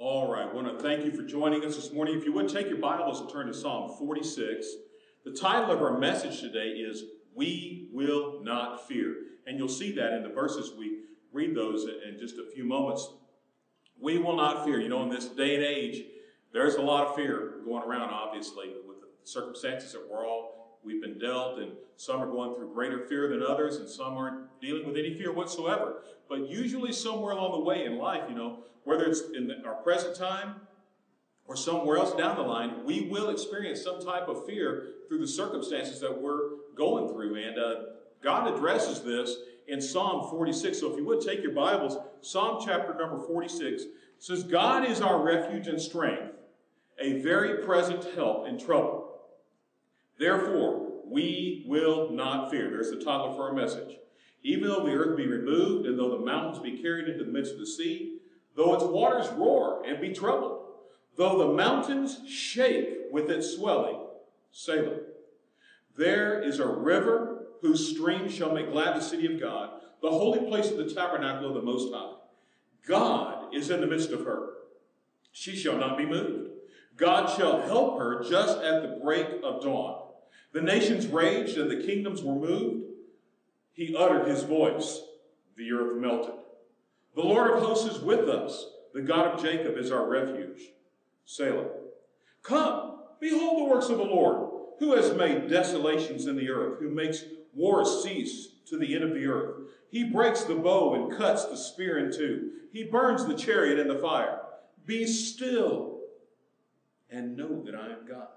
All right, I want to thank you for joining us this morning. If you would take your Bibles and turn to Psalm 46. The title of our message today is We Will Not Fear. And you'll see that in the verses we read those in just a few moments. We will not fear. You know, in this day and age, there's a lot of fear going around, obviously, with the circumstances that we're all, we've been dealt, and some are going through greater fear than others, and some aren't dealing with any fear whatsoever. But usually, somewhere along the way in life, you know, whether it's in our present time or somewhere else down the line, we will experience some type of fear through the circumstances that we're going through. And uh, God addresses this in Psalm 46. So if you would take your Bibles, Psalm chapter number 46 says, God is our refuge and strength, a very present help in trouble. Therefore, we will not fear. There's the title for our message. Even though the earth be removed, and though the mountains be carried into the midst of the sea, though its waters roar and be troubled, though the mountains shake with its swelling, Selah. There is a river whose stream shall make glad the city of God, the holy place of the tabernacle of the Most High. God is in the midst of her. She shall not be moved. God shall help her just at the break of dawn. The nations raged and the kingdoms were moved. He uttered his voice. The earth melted. The Lord of hosts is with us. The God of Jacob is our refuge. Selah. Come, behold the works of the Lord, who has made desolations in the earth, who makes war cease to the end of the earth. He breaks the bow and cuts the spear in two. He burns the chariot in the fire. Be still and know that I am God.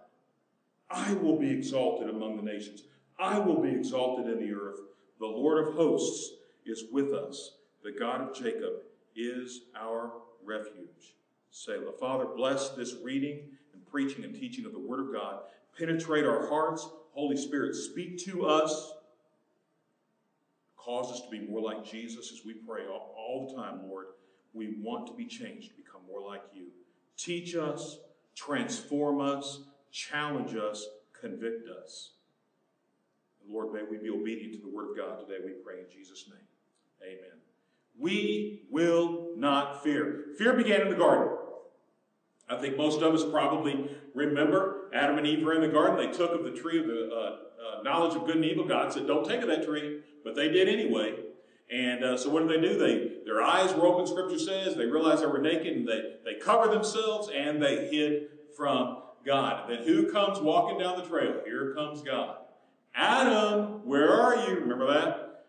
I will be exalted among the nations. I will be exalted in the earth. The Lord of hosts is with us. The God of Jacob is our refuge. Selah. Father, bless this reading and preaching and teaching of the Word of God. Penetrate our hearts. Holy Spirit, speak to us. Cause us to be more like Jesus as we pray all, all the time, Lord. We want to be changed, become more like you. Teach us, transform us, challenge us, convict us. Lord, may we be obedient to the Word of God today, we pray in Jesus' name. Amen. We will not fear. Fear began in the garden. I think most of us probably remember Adam and Eve were in the garden. They took of the tree of the uh, uh, knowledge of good and evil. God said, Don't take of that tree, but they did anyway. And uh, so what did they do? They their eyes were open. Scripture says they realized they were naked, and they they covered themselves and they hid from God. Then who comes walking down the trail? Here comes God. Adam, where are you? Remember that?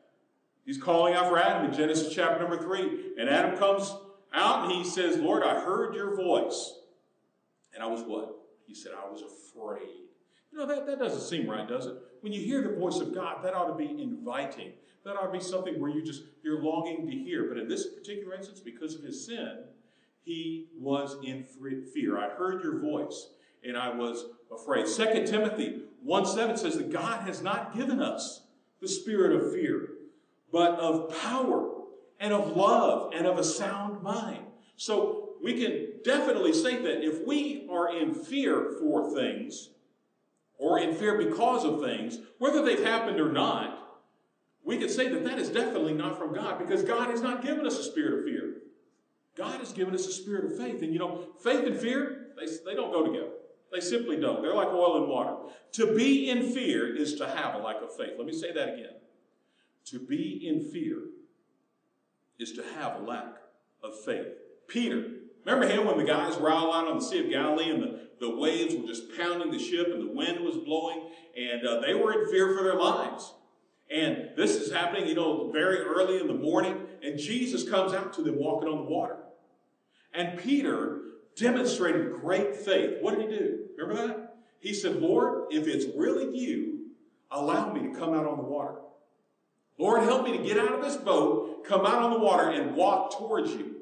He's calling out for Adam in Genesis chapter number three. And Adam comes out and he says, Lord, I heard your voice. And I was what? He said, I was afraid. You know, that, that doesn't seem right, does it? When you hear the voice of God, that ought to be inviting. That ought to be something where you just, you're longing to hear. But in this particular instance, because of his sin, he was in fear. I heard your voice and I was afraid. Second Timothy 1 7 says that God has not given us the spirit of fear, but of power and of love and of a sound mind. So we can definitely say that if we are in fear for things, or in fear because of things, whether they've happened or not, we can say that that is definitely not from God because God has not given us a spirit of fear. God has given us a spirit of faith. And you know, faith and fear, they, they don't go together. They simply don't. They're like oil and water. To be in fear is to have a lack of faith. Let me say that again. To be in fear is to have a lack of faith. Peter, remember him when the guys were all out on the Sea of Galilee and the, the waves were just pounding the ship and the wind was blowing and uh, they were in fear for their lives. And this is happening, you know, very early in the morning and Jesus comes out to them walking on the water. And Peter demonstrated great faith. What did he do? Remember that? He said, Lord, if it's really you, allow me to come out on the water. Lord, help me to get out of this boat, come out on the water, and walk towards you.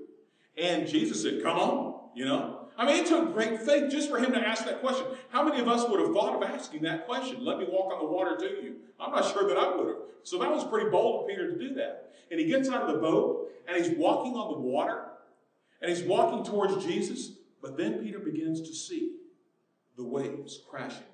And Jesus said, Come on, you know. I mean, it took great faith just for him to ask that question. How many of us would have thought of asking that question? Let me walk on the water to you. I'm not sure that I would have. So that was pretty bold of Peter to do that. And he gets out of the boat and he's walking on the water and he's walking towards Jesus. But then Peter begins to see the waves crashing.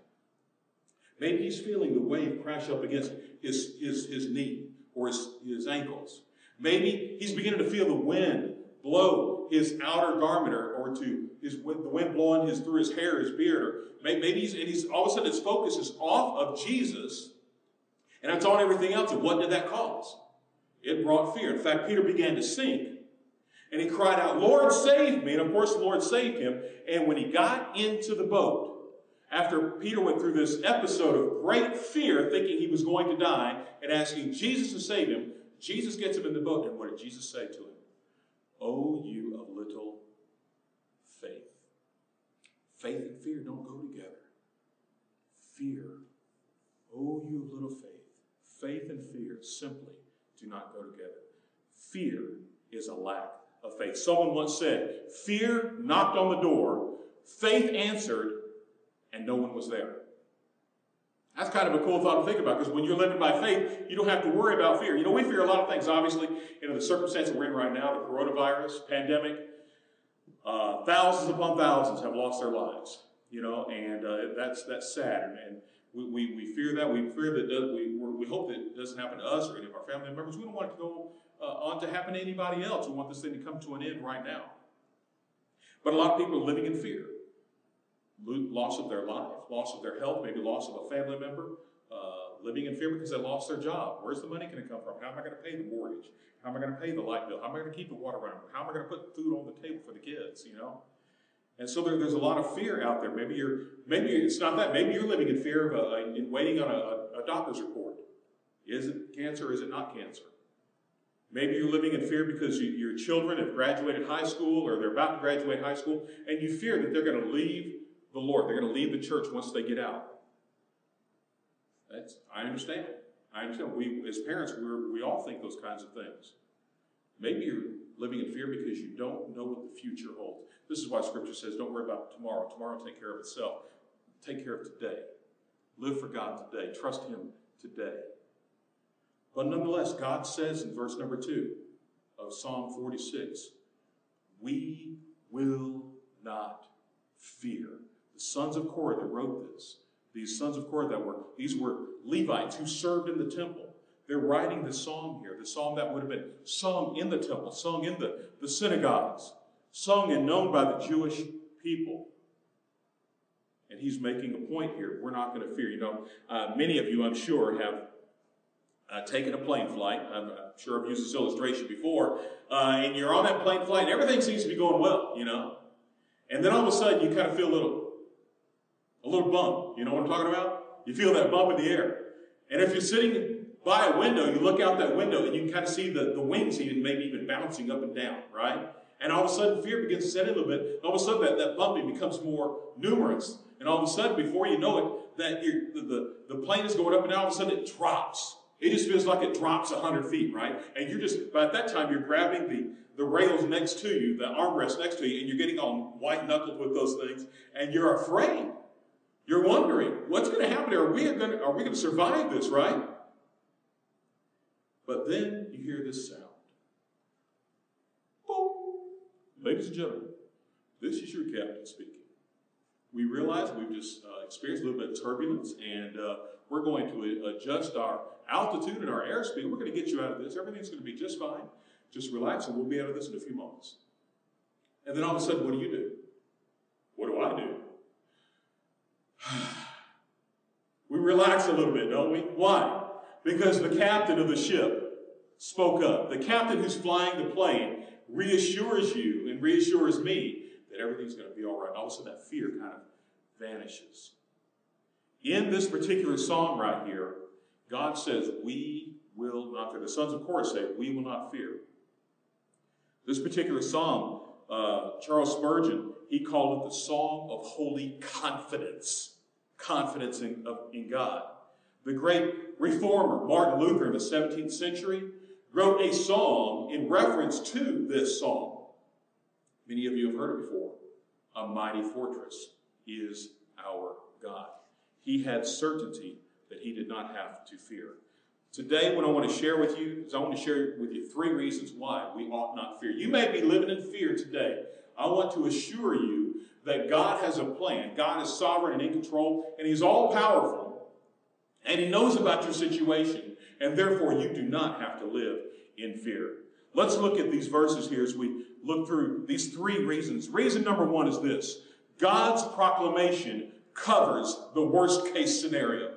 Maybe he's feeling the wave crash up against his, his, his knee or his, his ankles. Maybe he's beginning to feel the wind blow his outer garment or, or to his, the wind blowing his, through his hair, his beard, or maybe he's, and he's all of a sudden his focus is off of Jesus and it's on everything else. And what did that cause? It brought fear. In fact, Peter began to sink and he cried out, Lord, save me. And of course, the Lord saved him. And when he got into the boat, after Peter went through this episode of great fear, thinking he was going to die, and asking Jesus to save him, Jesus gets him in the boat. And what did Jesus say to him? Oh, you of little faith. Faith and fear don't go together. Fear. Oh, you of little faith. Faith and fear simply do not go together. Fear is a lack of faith. Someone once said, Fear knocked on the door, faith answered, and no one was there. That's kind of a cool thought to think about because when you're living by faith, you don't have to worry about fear. You know, we fear a lot of things, obviously. You know, the circumstance we're in right now, the coronavirus pandemic, uh, thousands upon thousands have lost their lives. You know, and uh, that's that's sad, and, and we, we, we, fear that. We fear that does, we we hope that it doesn't happen to us or any of our family members. We don't want it to go uh, on to happen to anybody else. We want this thing to come to an end right now. But a lot of people are living in fear loss of their life, loss of their health, maybe loss of a family member, uh, living in fear because they lost their job. Where's the money going to come from? How am I going to pay the mortgage? How am I going to pay the light bill? How am I going to keep the water running? How am I going to put food on the table for the kids? You know. And so there, there's a lot of fear out there. Maybe you're, maybe it's not that. Maybe you're living in fear of a, in waiting on a, a doctor's report. Is it cancer? Is it not cancer? Maybe you're living in fear because you, your children have graduated high school or they're about to graduate high school, and you fear that they're going to leave the Lord. They're going to leave the church once they get out. That's, I understand. I understand. We, as parents, we we all think those kinds of things. Maybe you're living in fear because you don't know what the future holds. This is why Scripture says, don't worry about tomorrow. Tomorrow will take care of itself. Take care of today. Live for God today. Trust Him today. But nonetheless, God says in verse number 2 of Psalm 46, we will not fear the sons of Korah that wrote this, these sons of Korah that were, these were Levites who served in the temple. They're writing the psalm here, the psalm that would have been sung in the temple, sung in the, the synagogues, sung and known by the Jewish people. And he's making a point here. We're not going to fear. You know, uh, many of you, I'm sure, have uh, taken a plane flight. I'm, sure I've used this illustration before. Uh, and you're on that plane flight, and everything seems to be going well, you know. And then all of a sudden, you kind of feel a little a little bump. You know what I'm talking about? You feel that bump in the air. And if you're sitting by a window, you look out that window and you can kind of see the, the wings even maybe even bouncing up and down, right? And all of a sudden fear begins to set in a little bit. All of a sudden that, that bumping becomes more numerous. And all of a sudden, before you know it, that the, the, the plane is going up and now all of a sudden it drops. It just feels like it drops 100 feet, right? And you're just, by that time, you're grabbing the, the rails next to you, the armrest next to you, and you're getting all white knuckled with those things, and you're afraid. You're wondering, what's going to happen? Are we going to, are we going to survive this, right? But then you hear this sound. Boom. Ladies and gentlemen, this is your captain speaking. We realize we've just uh, experienced a little bit of turbulence, and uh, we're going to adjust our altitude and our airspeed. We're going to get you out of this. Everything's going to be just fine. Just relax, and we'll be out of this in a few moments. And then all of a sudden, what do you do? What do I do? we relax a little bit, don't we? Why? Because the captain of the ship spoke up. The captain who's flying the plane reassures you and reassures me that everything's going to be all right. And all of a sudden, that fear kind of vanishes. In this particular song right here, God says, We will not fear. The sons of Korah say, We will not fear. This particular psalm, uh, Charles Spurgeon, he called it the song of holy confidence confidence in, of, in God. The great reformer, Martin Luther, in the 17th century, wrote a song in reference to this song. Many of you have heard it before. A mighty fortress is our God. He had certainty that he did not have to fear. Today, what I want to share with you is I want to share with you three reasons why we ought not fear. You may be living in fear today. I want to assure you that God has a plan. God is sovereign and in control, and He's all powerful, and He knows about your situation, and therefore you do not have to live in fear. Let's look at these verses here as we look through these three reasons. Reason number one is this God's proclamation covers the worst case scenario.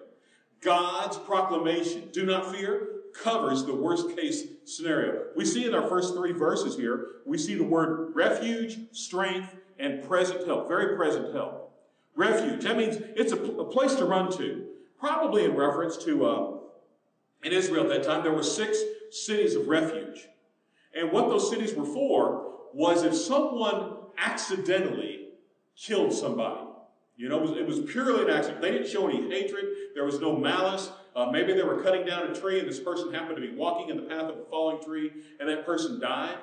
God's proclamation, do not fear, covers the worst case scenario. We see in our first three verses here, we see the word refuge, strength, and present help. Very present help. Refuge, that means it's a, a place to run to. Probably in reference to, uh, in Israel at that time, there were six cities of refuge. And what those cities were for was if someone accidentally killed somebody, you know, it was, it was, purely an accident. They didn't show any hatred. There was no malice. Uh, maybe they were cutting down a tree and this person happened to be walking in the path of a falling tree and that person died.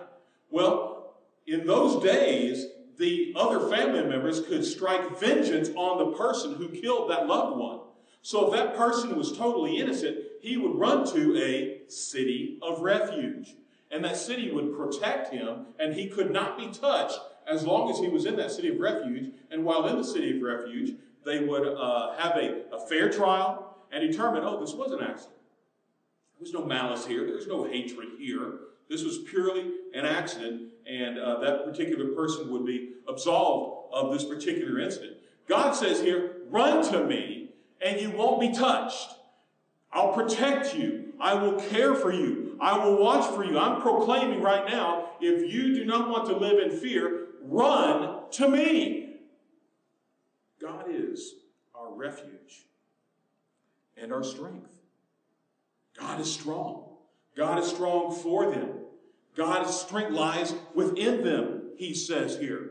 Well, in those days, the other family members could strike vengeance on the person who killed that loved one. So if that person was totally innocent, he would run to a city of refuge. And that city would protect him, and he could not be touched as long as he was in that city of refuge. And while in the city of refuge, they would uh, have a, a fair trial and determine, oh, this was an accident. There was no malice here. There's no hatred here. This was purely an accident, and uh, that particular person would be absolved of this particular incident. God says here, run to me, and you won't be touched. I'll protect you. I will care for you. I will watch for you. I'm proclaiming right now if you do not want to live in fear, run to me. God is our refuge and our strength. God is strong. God is strong for them. God's strength lies within them, he says here.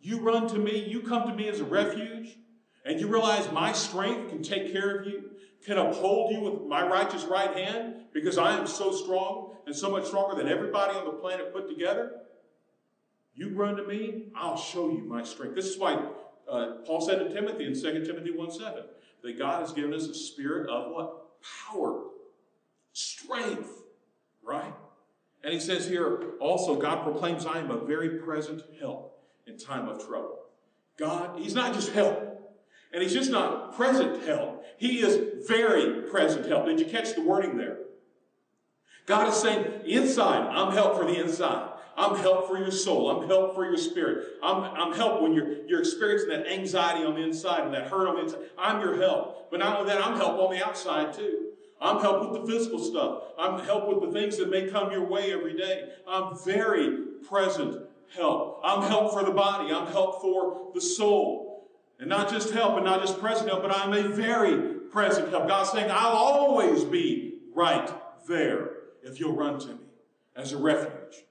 You run to me, you come to me as a refuge, and you realize my strength can take care of you, can uphold you with my righteous right hand, because I am so strong and so much stronger than everybody on the planet put together. You run to me, I'll show you my strength. This is why uh, Paul said to Timothy in 2 Timothy 1 7 that God has given us a spirit of what? Power, strength, right? And he says here also, God proclaims, I am a very present help in time of trouble. God, He's not just help. And He's just not present help. He is very present help. Did you catch the wording there? God is saying, inside, I'm help for the inside. I'm help for your soul. I'm help for your spirit. I'm, I'm help when you're, you're experiencing that anxiety on the inside and that hurt on the inside. I'm your help. But not only that, I'm help on the outside too. I'm help with the physical stuff. I'm help with the things that may come your way every day. I'm very present help. I'm help for the body. I'm help for the soul. And not just help and not just present help, but I'm a very present help. God's saying, I'll always be right there if you'll run to me as a refuge.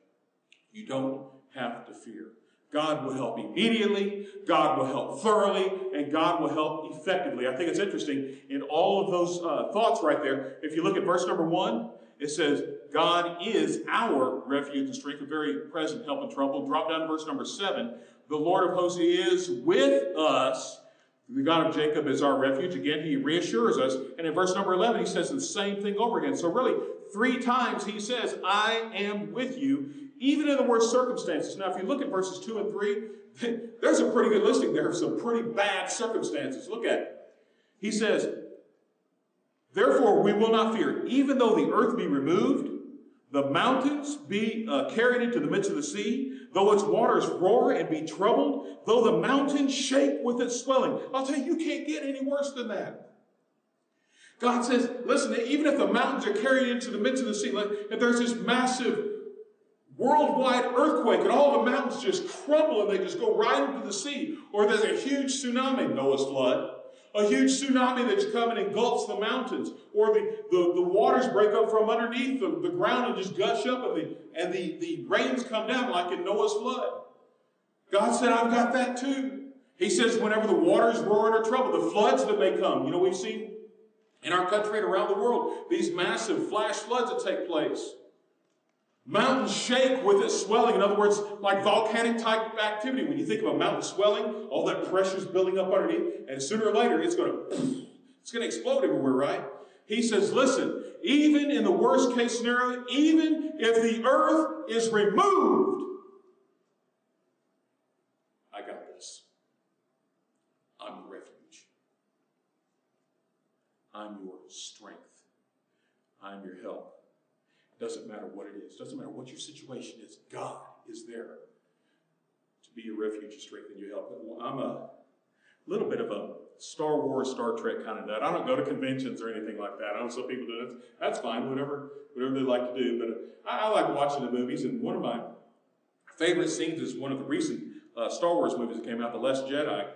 You don't have to fear. God will help immediately, God will help thoroughly, and God will help effectively. I think it's interesting in all of those uh, thoughts right there. If you look at verse number one, it says, God is our refuge and strength, a very present help in trouble. Drop down to verse number seven. The Lord of hosts is with us. The God of Jacob is our refuge. Again, he reassures us. And in verse number 11, he says the same thing over again. So, really, three times he says, I am with you even in the worst circumstances. Now, if you look at verses 2 and 3, there's a pretty good listing there of some pretty bad circumstances. Look at it. He says, Therefore, we will not fear, even though the earth be removed, the mountains be uh, carried into the midst of the sea, though its waters roar and be troubled, though the mountains shake with its swelling. I'll tell you, you can't get any worse than that. God says, listen, even if the mountains are carried into the midst of the sea, like, if there's this massive worldwide earthquake and all the mountains just crumble and they just go right into the sea. Or there's a huge tsunami, Noah's flood, a huge tsunami that's come and engulfs the mountains. Or the, the, the waters break up from underneath the, the ground and just gush up and, the, and the, the rains come down like in Noah's flood. God said, I've got that too. He says, whenever the waters roar in our trouble, the floods that may come. You know, we've seen in our country and around the world these massive flash floods that take place. Mountains shake with its swelling. In other words, like volcanic type activity. When you think of a mountain swelling, all that pressure is building up underneath, and sooner or later it's going to it's going to explode everywhere, right? He says, listen, even in the worst case scenario, even if the earth is removed, I got this. I'm your refuge. I'm your strength. I'm your help. Doesn't matter what it is. Doesn't matter what your situation is. God is there to be your refuge, your strength, and your help. I'm a little bit of a Star Wars, Star Trek kind of nut. I don't go to conventions or anything like that. I know some people do it. That's fine, whatever, whatever they like to do. But I, I like watching the movies, and one of my favorite scenes is one of the recent uh, Star Wars movies that came out, The Last Jedi.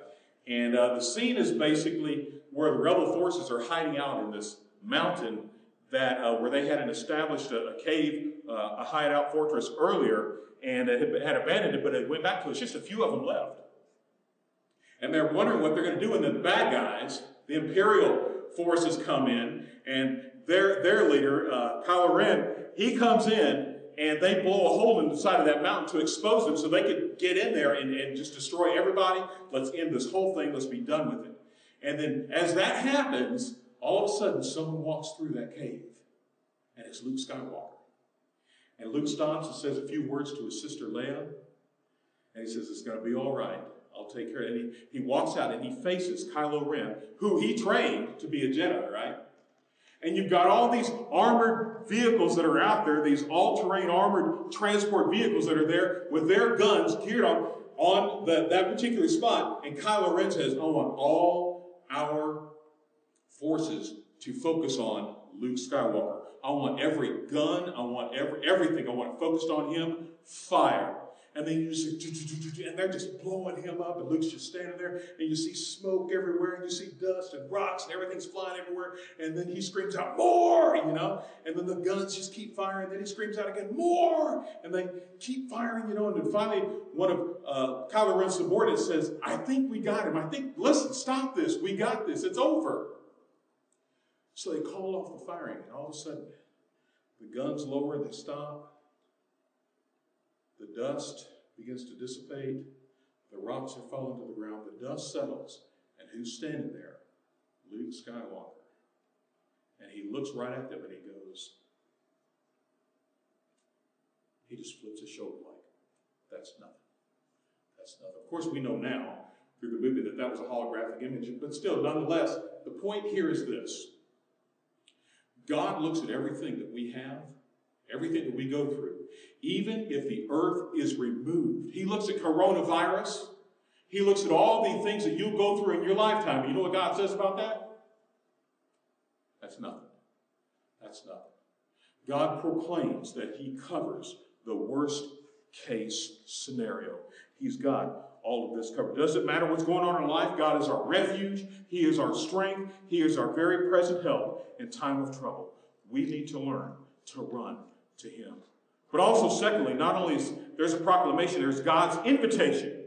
And uh, the scene is basically where the rebel forces are hiding out in this mountain that uh, where they had an established a, a cave, uh, a hideout fortress earlier, and it had, had abandoned it, but it went back to it. Just a few of them left. And they're wondering what they're going to do. And the bad guys, the Imperial forces come in, and their, their leader, uh, Kylo Ren, he comes in, and they blow a hole in the side of that mountain to expose them so they could get in there and, and just destroy everybody. Let's end this whole thing. Let's be done with it. And then as that happens, all of a sudden someone walks through that cave, and it's Luke Skywalker. And Luke stops and says a few words to his sister Leia, and he says, It's going to be all right. I'll take care of it. And he, he walks out and he faces Kylo Ren, who he trained to be a Jedi, right? And you've got all these armored vehicles that are out there, these all-terrain armored transport vehicles that are there with their guns geared on, on the, that particular spot. And Kylo Ren says, I want all our forces to focus on Luke Skywalker. I want every gun, I want every everything, I want focused on him. Fire. And then you see, and they're just blowing him up, and Luke's just standing there, and you see smoke everywhere, and you see dust and rocks, and everything's flying everywhere. And then he screams out, More! You know? And then the guns just keep firing. Then he screams out again, More! And they keep firing, you know. And then finally, one of uh, Kylo Ren's subordinates says, I think we got him. I think, listen, stop this. We got this. It's over. So they call off the firing, and all of a sudden, the guns lower, they stop. The dust begins to dissipate. The rocks are falling to the ground. The dust settles. And who's standing there? Luke Skywalker. And he looks right at them and he goes, he just flips his shoulder like, that's nothing. That's nothing. Of course, we know now through the movie that that was a holographic image, but still, nonetheless, the point here is this God looks at everything that we have, everything that we go through, even if the earth is removed. He looks at coronavirus. He looks at all the things that you go through in your lifetime. You know what God says about that? That's nothing. That's nothing. God proclaims that He covers the worst case scenario. He's got all of this covered. Doesn't matter what's going on in life, God is our refuge. He is our strength. He is our very present help in time of trouble. We need to learn to run to Him. But also, secondly, not only is there's a proclamation, there's God's invitation.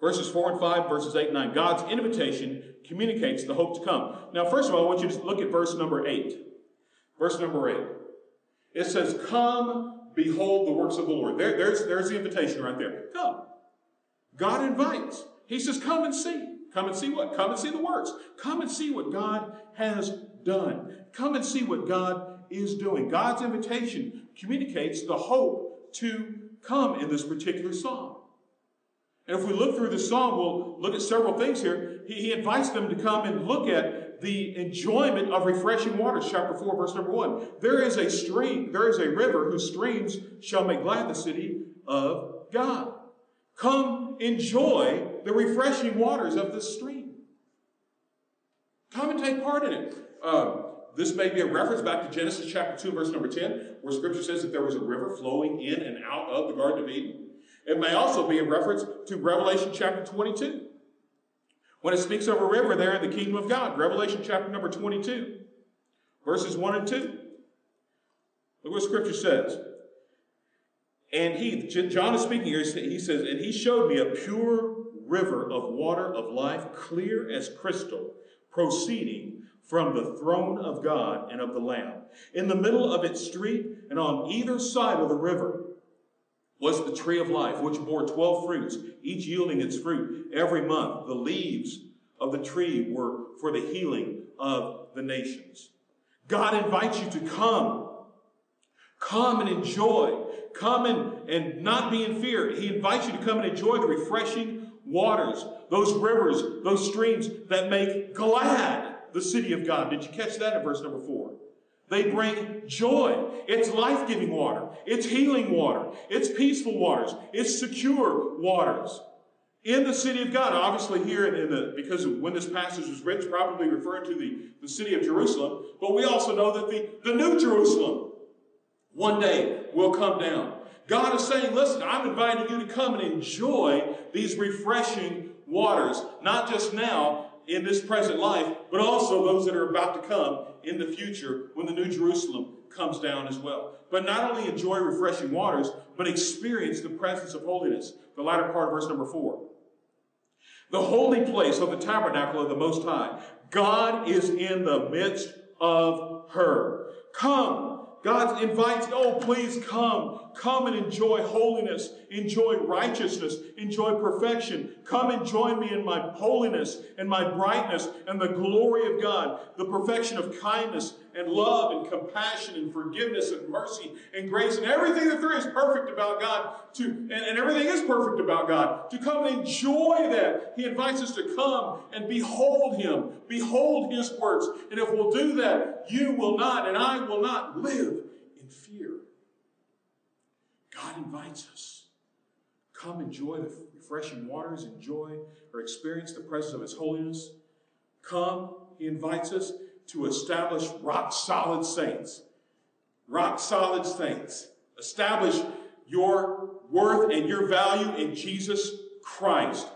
Verses 4 and 5, verses 8 and 9. God's invitation communicates the hope to come. Now, first of all, I want you to look at verse number 8. Verse number 8. It says, Come, behold the works of the Lord. There, there's, there's the invitation right there. Come. God invites. He says, Come and see. Come and see what? Come and see the works. Come and see what God has done. Come and see what God is doing. God's invitation communicates the hope to come in this particular psalm. And if we look through the psalm, we'll look at several things here. He, he, invites them to come and look at the enjoyment of refreshing waters, chapter 4, verse number 1. There is a stream, there is a river whose streams shall make glad the city of God. Come enjoy the refreshing waters of this stream. Come and take part in it. Uh, this may be a reference back to Genesis chapter 2, verse number 10, where scripture says that there was a river flowing in and out of the Garden of Eden. It may also be a reference to Revelation chapter 22, when it speaks of a river there in the kingdom of God. Revelation chapter number 22, verses 1 and 2. Look what scripture says. And he, John is speaking here, he says, and he showed me a pure river of water of life, clear as crystal, proceeding from the throne of God and of the Lamb. In the middle of its street and on either side of the river was the tree of life, which bore 12 fruits, each yielding its fruit every month. The leaves of the tree were for the healing of the nations. God invites you to come. Come and enjoy. Come and, and not be in fear. He invites you to come and enjoy the refreshing waters, those rivers, those streams that make glad the city of God. Did you catch that in verse number four? They bring joy. It's life giving water. It's healing water. It's peaceful waters. It's secure waters. In the city of God, obviously here in the, because when this passage was written, it's probably referring to the, the city of Jerusalem, but we also know that the, the new Jerusalem one day will come down. God is saying, listen, I'm inviting you to come and enjoy these refreshing waters, not just now in this present life, but also those that are about to come in the future when the New Jerusalem comes down as well. But not only enjoy refreshing waters, but experience the presence of holiness. The latter part of verse number four. The holy place of the tabernacle of the Most High. God is in the midst of her. Come. God invites, oh, please come. Come and enjoy holiness, enjoy righteousness, enjoy perfection. Come and join me in my holiness and my brightness and the glory of God, the perfection of kindness and love and compassion and forgiveness and mercy and grace and everything that there is perfect about God to, and, and everything is perfect about God, to come and enjoy that. He invites us to come and behold Him, behold His works. And if we'll do that, you will not and I will not live in fear. God invites us. Come enjoy the refreshing waters, enjoy or experience the presence of His holiness. Come, He invites us to establish rock solid saints. Rock solid saints. Establish your worth and your value in Jesus Christ.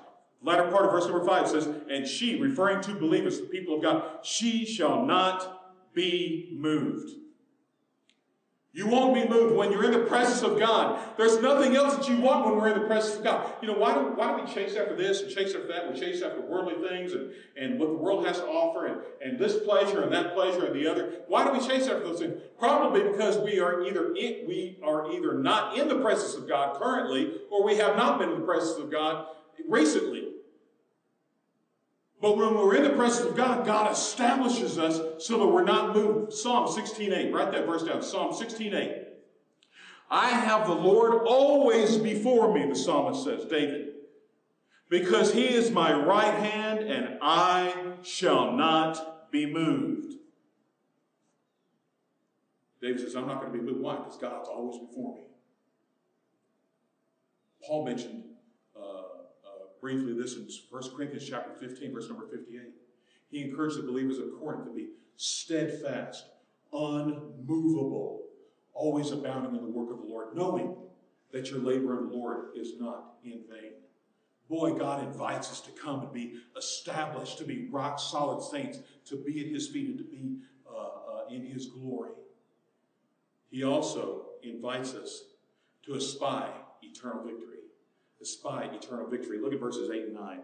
Latter part of verse number five says, And she, referring to believers, the people of God, she shall not be moved. You won't be moved when you're in the presence of God. There's nothing else that you want when we're in the presence of God. You know, why do, why do we chase after this and chase after that? We chase after worldly things and, and what the world has to offer and, and this pleasure and that pleasure and the other. Why do we chase after those things? Probably because we are either in, we are either not in the presence of God currently or we have not been in the presence of God recently. But when we're in the presence of God, God establishes us so that we're not moved. Psalm 16.8. Write that verse down. Psalm 16.8. I have the Lord always before me, the psalmist says, David, because he is my right hand and I shall not be moved. David says, I'm not going to be moved. Why? Because God's always before me. Paul mentioned uh, briefly this in 1 Corinthians chapter 15, verse number 58. He encouraged the believers of Corinth to be steadfast, unmovable, always abounding in the work of the Lord, knowing that your labor in the Lord is not in vain. Boy, God invites us to come and be established, to be rock solid saints, to be at His feet and to be uh, uh, in His glory. He also invites us to espy eternal victory espy eternal victory. Look at verses 8 and 9.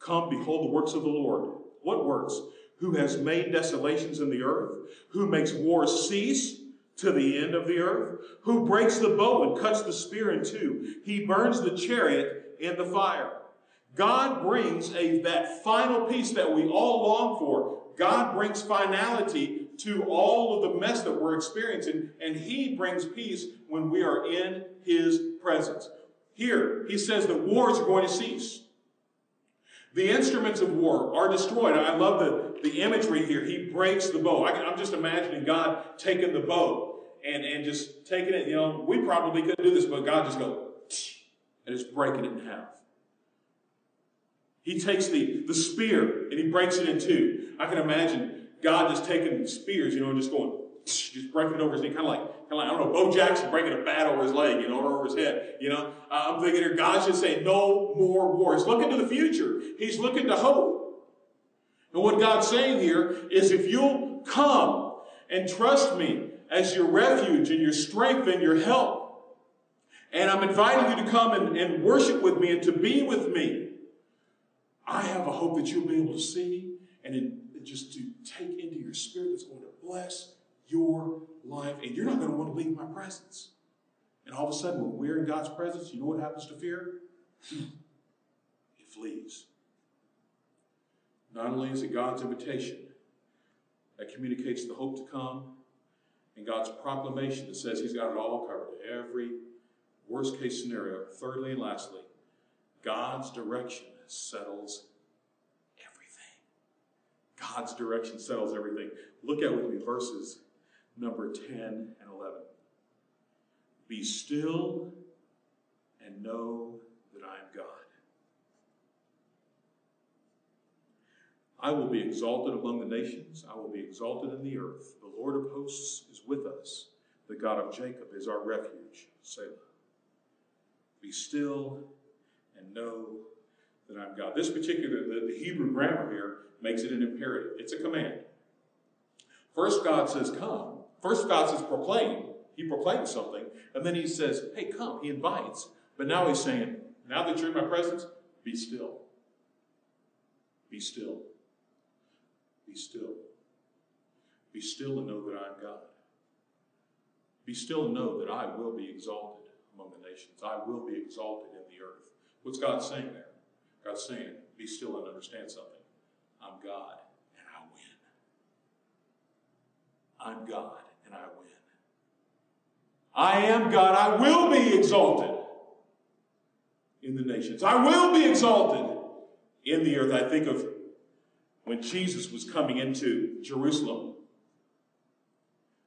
Come, behold the works of the Lord. What works? Who has made desolations in the earth, who makes wars cease to the end of the earth, who breaks the bow and cuts the spear in two. He burns the chariot in the fire. God brings a, that final peace that we all long for. God brings finality to all of the mess that we're experiencing, and He brings peace when we are in His presence. Here, he says that wars are going to cease. The instruments of war are destroyed. I love the, the imagery here. He breaks the bow. I, am just imagining God taking the bow and, and just taking it. You know, we probably couldn't do this, but God just goes and just breaking it in half. He takes the, the spear and he breaks it in two. I can imagine God just taking spears, you know, and just going just breaking it over his knee, kind of like I don't know, Bo Jackson breaking a bat over his leg, you know, or over his head. You know, uh, I'm thinking here, God's just saying, no more war. He's looking to the future. He's looking to hope. And what God's saying here is, if you'll come and trust me as your refuge and your strength and your help, and I'm inviting you to come and, and worship with me and to be with me, I have a hope that you'll be able to see and in, just to take into your spirit that's going to bless your life, and you're not going to want to leave my presence. And all of a sudden, when we're in God's presence, you know what happens to fear? It flees. Not only is it God's invitation that communicates the hope to come, and God's proclamation that says He's got it all covered, every worst case scenario. Thirdly and lastly, God's direction settles everything. God's direction settles everything. Look at with me verses number 10 and 11. Be still and know that I am God. I will be exalted among the nations. I will be exalted in the earth. The Lord of hosts is with us. The God of Jacob is our refuge. Selah. Be still and know that I'm God. This particular, the, the Hebrew grammar here makes it an imperative. It's a command. First, God says, come. First, God says, proclaim. He proclaims something. And then he says, hey, come. He invites. But now he's saying, now that you're in my presence, be still. Be still. Be still. Be still and know that I am God. Be still and know that I will be exalted among the nations. I will be exalted in the earth. What's God saying there? God's saying, be still and understand something. I'm God and I win. I'm God and I win. I am God. I will be exalted in the nations. I will be exalted in the earth. I think of when Jesus was coming into Jerusalem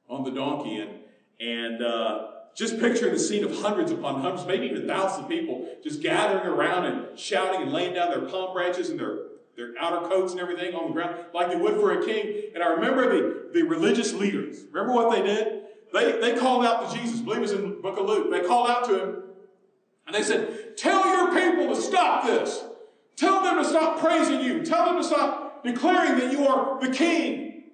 on the donkey and and uh, just picturing the scene of hundreds upon hundreds, maybe even thousands of people just gathering around and shouting and laying down their palm branches and their, their outer coats and everything on the ground like they would for a king. And I remember the, the religious leaders. Remember what they did? They, they called out to Jesus. I believe it was in the book of Luke. They called out to him and they said, Tell your people to stop this. Tell them to stop praising you. Tell them to stop declaring that you are the king.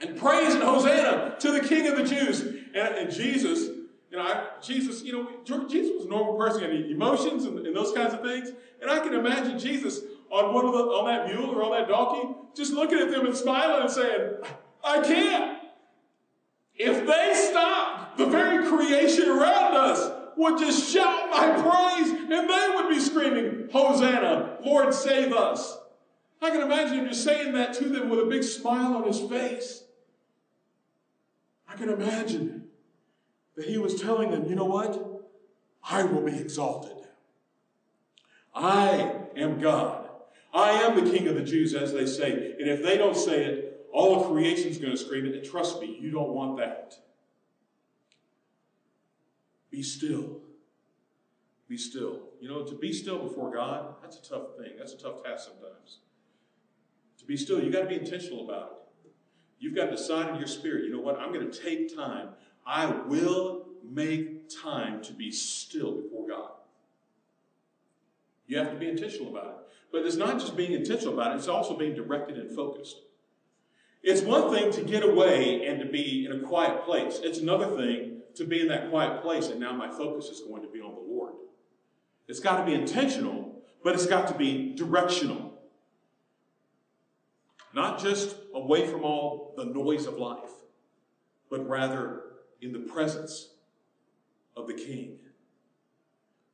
And praise and Hosanna to the King of the Jews. And, and Jesus, you know, I, Jesus, you know, Jesus was a normal person, had emotions and, and, those kinds of things. And I can imagine Jesus on one of the, on that mule or on that donkey, just looking at them and smiling and saying, I can't. If they stop, the very creation around us would just shout my praise and they would be screaming, Hosanna, Lord, save us. I can imagine him just saying that to them with a big smile on his face. I can imagine that he was telling them, you know what? I will be exalted. I am God. I am the King of the Jews, as they say. And if they don't say it, all of creation is going to scream it. And trust me, you don't want that. Be still. Be still. You know, to be still before God, that's a tough thing. That's a tough task sometimes. To be still, you've got to be intentional about it. You've got to decide in your spirit, you know what? I'm going to take time. I will make time to be still before. You have to be intentional about it. But it's not just being intentional about it, it's also being directed and focused. It's one thing to get away and to be in a quiet place. It's another thing to be in that quiet place and now my focus is going to be on the Lord. It's got to be intentional, but it's got to be directional. Not just away from all the noise of life, but rather in the presence of the King.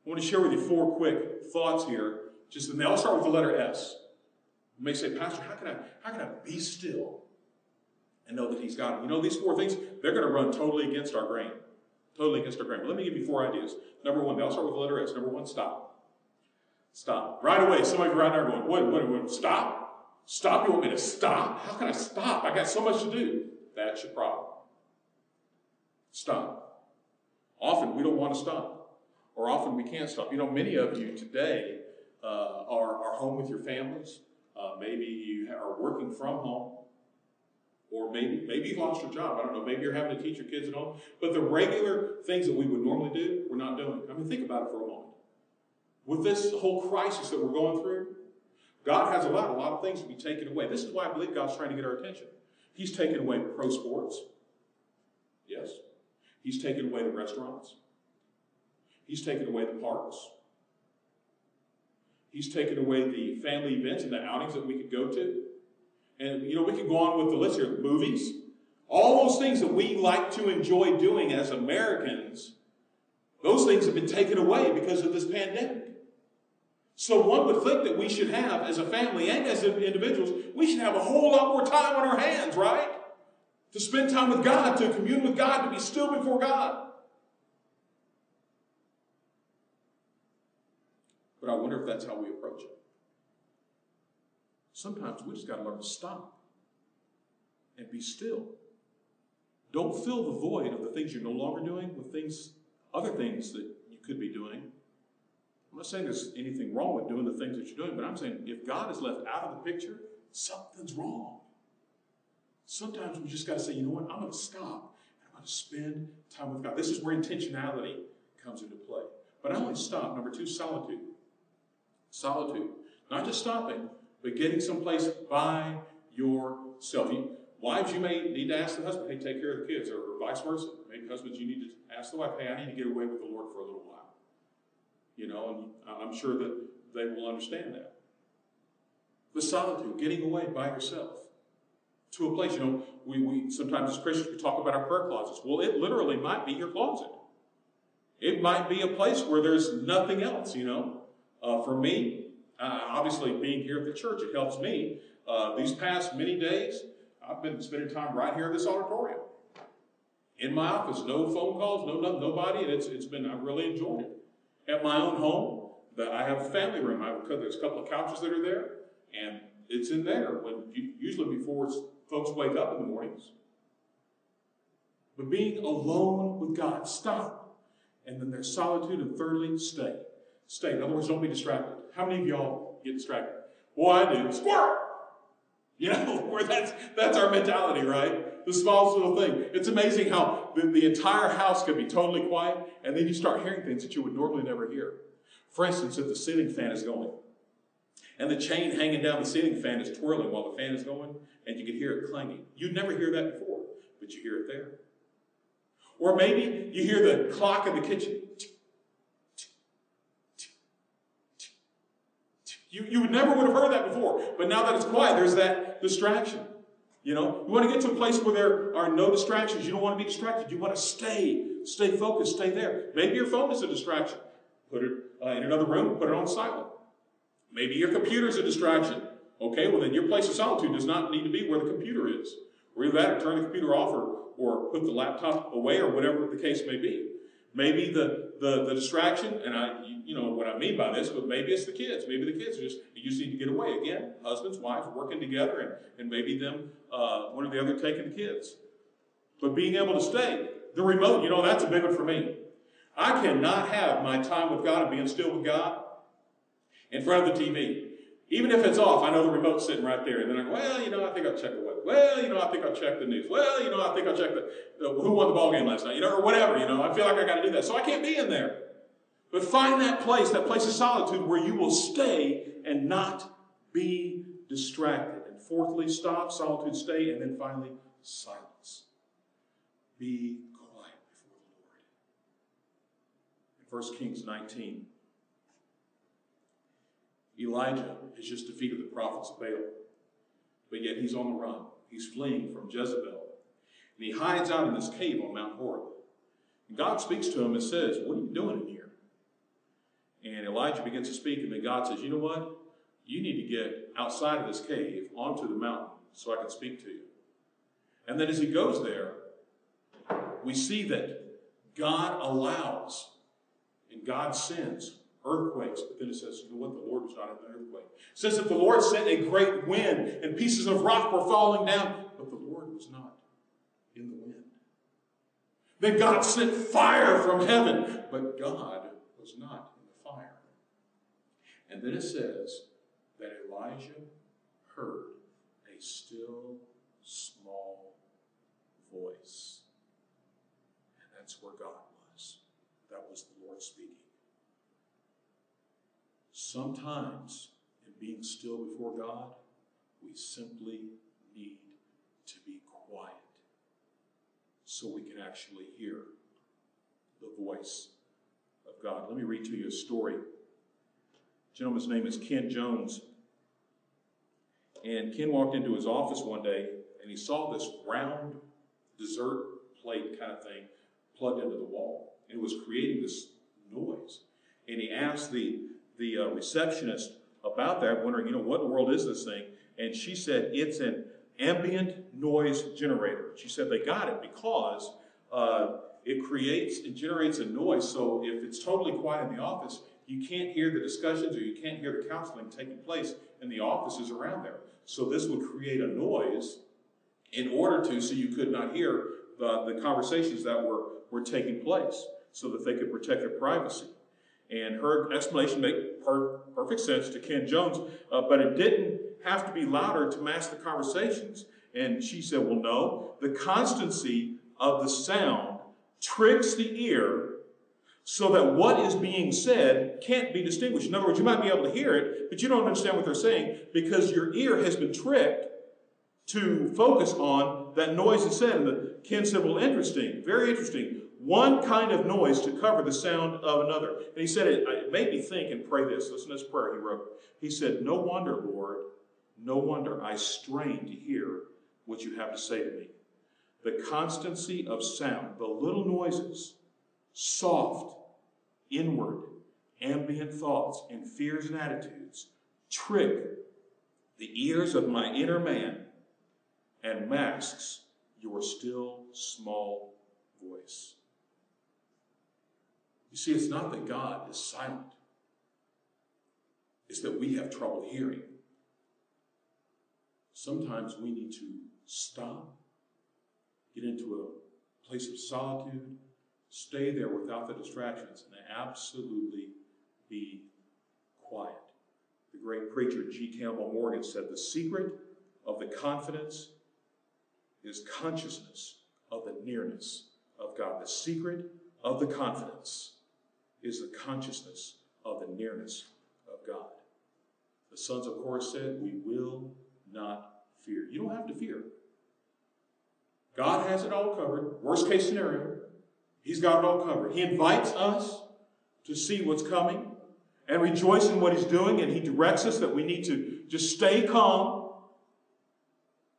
I want to share with you four quick thoughts here. Just and they all start with the letter S. You may say, Pastor, how can I how can I be still and know that He's God? You know, these four things, they're going to run totally against our grain. Totally against our grain. But let me give you four ideas. Number one, they all start with the letter S. Number one, stop. Stop. Right away, some of you right now are going, what, what, what, stop? Stop? You want me to stop? How can I stop? I got so much to do. That's your problem. Stop. Often we don't want to stop, or often we can't stop. You know, many of you today uh, are, are home with your families. Uh, maybe you are working from home, or maybe maybe you've lost your job. I don't know. Maybe you're having to teach your kids at home. But the regular things that we would normally do, we're not doing. I mean, think about it for a moment. With this whole crisis that we're going through, God has allowed a lot of things to be taken away. This is why I believe God's trying to get our attention. He's taken away pro sports. Yes. He's taken away the restaurants. He's taken away the parks. He's taken away the family events and the outings that we could go to. And, you know, we could go on with the list here movies. All those things that we like to enjoy doing as Americans, those things have been taken away because of this pandemic. So one would think that we should have, as a family and as individuals, we should have a whole lot more time on our hands, right? To spend time with God, to commune with God, to be still before God. But I wonder if that's how we approach it. Sometimes we just got to learn to stop and be still Don't fill the void of the things you're no longer doing with things, other things that you could be doing. I'm not saying there's anything wrong with doing the things that you're doing, but I'm saying if God is left out of the picture, something's wrong. Sometimes we just got to say, you know what, I'm going to stop and I'm going to spend time with God. This is where intentionality comes into play. But not only stop, number two, solitude. Solitude. Not just stopping, but getting someplace by yourself. You, wives, you may need to ask the husband, hey, take care of the kids, or, or vice versa. Maybe husbands, you need to ask the wife, hey, I need to get away with the Lord for a little while. You know, and I'm sure that they will understand that. The solitude, getting away by yourself to a place. You know, we, we sometimes as Christians we talk about our prayer closets. Well, it literally might be your closet. It might be a place where there's nothing else, you know. Uh, for me, uh, obviously being here at the church, it helps me. Uh, these past many days, I've been spending time right here in this auditorium. In my office, no phone calls, no, no nobody, and it's, it's been, I really enjoyed it. At my own home, that I have a family room. I, there's a couple of couches that are there, and it's in there when usually before folks wake up in the mornings. But being alone with God, stop. And then there's solitude, and thirdly, stay. Stay. In other words, don't be distracted. How many of y'all get distracted? Well, I do. Squirrel! You know, where that's that's our mentality, right? The smallest little thing. It's amazing how the, the entire house can be totally quiet, and then you start hearing things that you would normally never hear. For instance, if the ceiling fan is going, and the chain hanging down the ceiling fan is twirling while the fan is going, and you can hear it clanging. You'd never hear that before, but you hear it there. Or maybe you hear the clock in the kitchen. You, you never would have heard that before, but now that it's quiet, there's that distraction. You know, you want to get to a place where there are no distractions. You don't want to be distracted. You want to stay, stay focused, stay there. Maybe your phone is a distraction. Put it uh, in another room, put it on silent. Maybe your computer is a distraction. Okay, well then your place of solitude does not need to be where the computer is. Or either that or turn the computer off or, or put the laptop away or whatever the case may be. Maybe the, the, the distraction, and I, you know what I mean by this, but maybe it's the kids. Maybe the kids just, you just need to get away. Again, husbands, wives working together, and, and maybe them, uh, one or the other taking the kids. But being able to stay. The remote, you know, that's a big one for me. I cannot have my time with God and being still with God in front of the TV. Even if it's off, I know the remote's sitting right there. And then I go, well, you know, I think I'll check the Well, you know, I think I'll check the news. Well, you know, I think I'll check the, the who won the ball game last night, you know, or whatever, you know. I feel like I got to do that. So I can't be in there. But find that place, that place of solitude where you will stay and not be distracted. And fourthly, stop, solitude, stay, and then finally, silence. Be quiet before the Lord. In 1 Kings 19, Elijah has just defeated the prophets of Baal, but yet he's on the run. He's fleeing from Jezebel. And he hides out in this cave on Mount Horeb. And God speaks to him and says, What are you doing in here? And Elijah begins to speak, and then God says, You know what? You need to get outside of this cave onto the mountain so I can speak to you. And then as he goes there, we see that God allows and God sends earthquakes. But then it says, you know what? The Lord was not in the earthquake. It says that the Lord sent a great wind and pieces of rock were falling down, but the Lord was not in the wind. Then God sent fire from heaven, but God was not in the fire. And then it says that Elijah heard a still small voice. And that's where God was. That was the Lord speaking. Sometimes, in being still before God, we simply need to be quiet so we can actually hear the voice of God. Let me read to you a story. The gentleman's name is Ken Jones. And Ken walked into his office one day and he saw this round dessert plate kind of thing plugged into the wall. And it was creating this noise. And he asked the the uh, receptionist about that, wondering, you know, what in the world is this thing? And she said, it's an ambient noise generator. She said they got it because uh, it creates, it generates a noise. So if it's totally quiet in the office, you can't hear the discussions or you can't hear the counseling taking place in the offices around there. So this would create a noise in order to, so you could not hear the, the conversations that were, were taking place so that they could protect their privacy. And her explanation made per- perfect sense to Ken Jones, uh, but it didn't have to be louder to mask the conversations. And she said, Well, no, the constancy of the sound tricks the ear so that what is being said can't be distinguished. In other words, you might be able to hear it, but you don't understand what they're saying because your ear has been tricked to focus on that noise is said. And Ken said, Well, interesting, very interesting. One kind of noise to cover the sound of another. And he said, It, made me think and pray this. Listen to this prayer he wrote. He said, No wonder, Lord, no wonder I strain to hear what you have to say to me. The constancy of sound, the little noises, soft, inward, ambient thoughts, and fears and attitudes trick the ears of my inner man and masks your still small voice. You see, it's not that God is silent, it's that we have trouble hearing. Sometimes we need to stop, get into a place of solitude, stay there without the distractions, and absolutely be quiet. The great preacher G. Campbell Morgan said the secret of the confidence is consciousness of the nearness of God. The secret of the confidence is the consciousness of the nearness of God. The sons of Korah said, We will not fear. You don't have to fear. God has it all covered. Worst case scenario, He's got it all covered. He invites us to see what's coming and rejoice in what He's doing, and He directs us that we need to just stay calm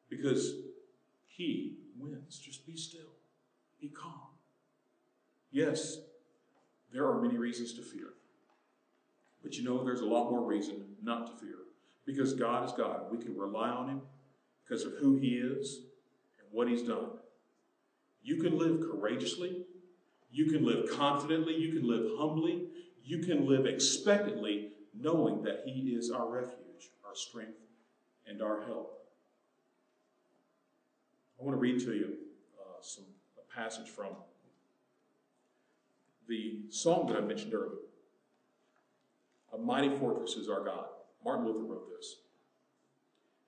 because He wins. Just be still, be calm. Yes, there are many reasons to fear. But you know, there's a lot more reason not to fear. Because God is God. We can rely on Him because of who He is and what He's done. You can live courageously. You can live confidently. You can live humbly. You can live expectantly, knowing that He is our refuge, our strength, and our help. I want to read to you uh, some a passage from the song that I mentioned earlier. A mighty fortress is our God. Martin Luther wrote this.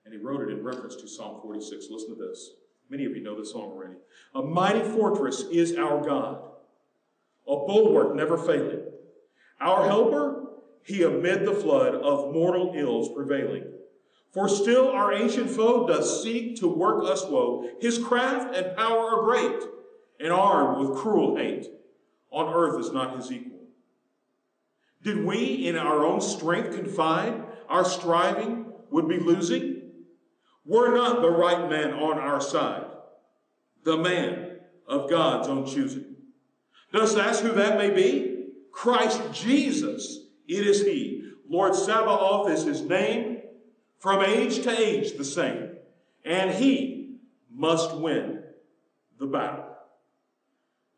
And he wrote it in reference to Psalm 46. Listen to this. Many of you know this song already. A mighty fortress is our God, a bulwark never failing. Our helper, he amid the flood of mortal ills prevailing. For still our ancient foe does seek to work us woe. His craft and power are great, and armed with cruel hate. On earth is not his equal. Did we in our own strength confide, our striving would be losing? Were not the right man on our side, the man of God's own choosing? Dost ask who that may be? Christ Jesus, it is He. Lord Sabaoth is His name, from age to age the same. And He must win the battle.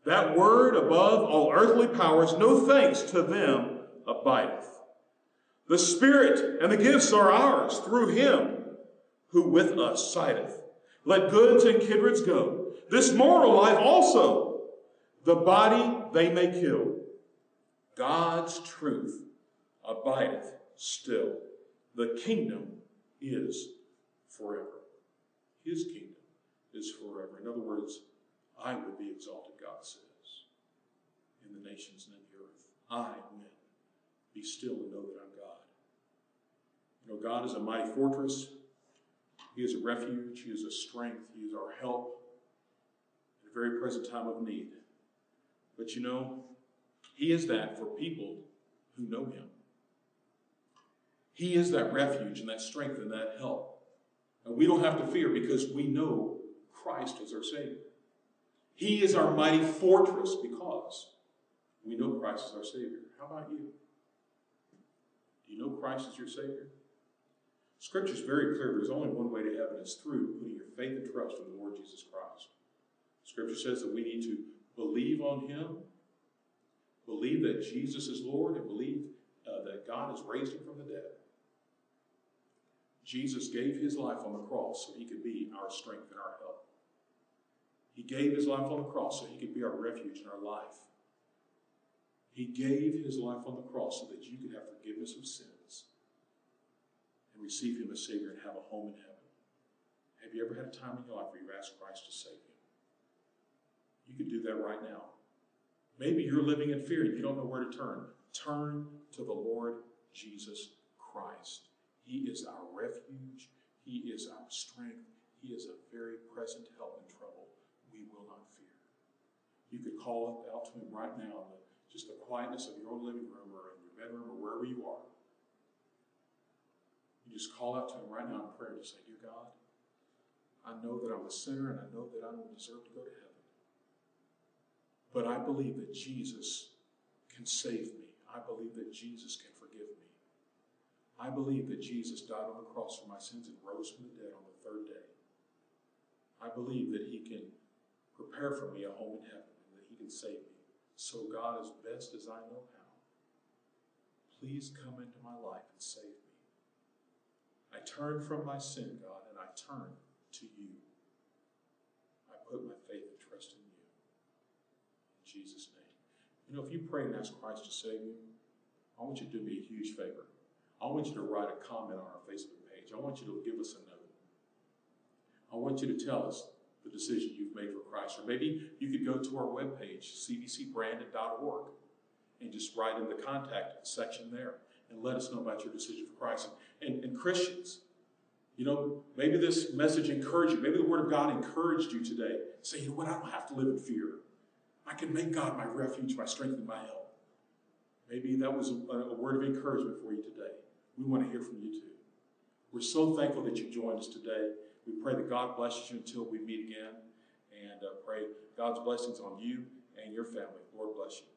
That word above all earthly powers, no thanks to them abideth. The Spirit and the gifts are ours through Him who with us sideth. Let goods and kindreds go. This mortal life also, the body they may kill. God's truth abideth still. The kingdom is forever. His kingdom is forever. In other words, I will be exalted, God says, in the nations and in the earth. I win. Be still and know that I'm God. You know, God is a mighty fortress. He is a refuge. He is a strength. He is our help in a very present time of need. But you know, He is that for people who know Him. He is that refuge and that strength and that help. And we don't have to fear because we know Christ is our Savior. He is our mighty fortress because we know Christ is our Savior. How about you? Do you know Christ is your Savior? Scripture is very clear. There's only one way to heaven. It's through putting your faith and trust in the Lord Jesus Christ. Scripture says that we need to believe on Him, believe that Jesus is Lord, and believe uh, that God has raised Him from the dead. Jesus gave His life on the cross so He could be our strength and our help. He gave his life on the cross so he could be our refuge in our life. He gave his life on the cross so that you could have forgiveness of sins and receive him as Savior and have a home in heaven. Have you ever had a time in your life where you asked Christ to save you? You could do that right now. Maybe you're living in fear and you don't know where to turn. Turn to the Lord Jesus Christ. He is our refuge. He is our strength. He is a very present help in trouble. We will not fear. You could call out to him right now in just the quietness of your own living room or in your bedroom or wherever you are. You just call out to him right now in prayer to say, Dear God, I know that I'm a sinner and I know that I don't deserve to go to heaven. But I believe that Jesus can save me. I believe that Jesus can forgive me. I believe that Jesus died on the cross for my sins and rose from the dead on the third day. I believe that He can prepare for me a home in heaven and that He can save me. So, God, as best as I know how, please come into my life and save me. I turn from my sin, God, and I turn to you. I put my faith and trust in you. In Jesus' name. You know, if you pray and ask Christ to save you, I want you to do me a huge favor. I want you to write a comment on our Facebook page. I want you to give us a note. I want you to tell us the decision you've made for Christ. Or maybe you could go to our webpage, cbcbrandon.org, and just write in the contact section there and let us know about your decision for Christ. And, and Christians, you know, maybe this message encouraged you. Maybe the Word of God encouraged you today. Say, you know what, I don't have to live in fear. I can make God my refuge, my strength, and my help. Maybe that was a, a word of encouragement for you today. We want to hear from you too. We're so thankful that you joined us today. We pray that God blesses you until we meet again and uh, pray God's blessings on you and your family. Lord bless you.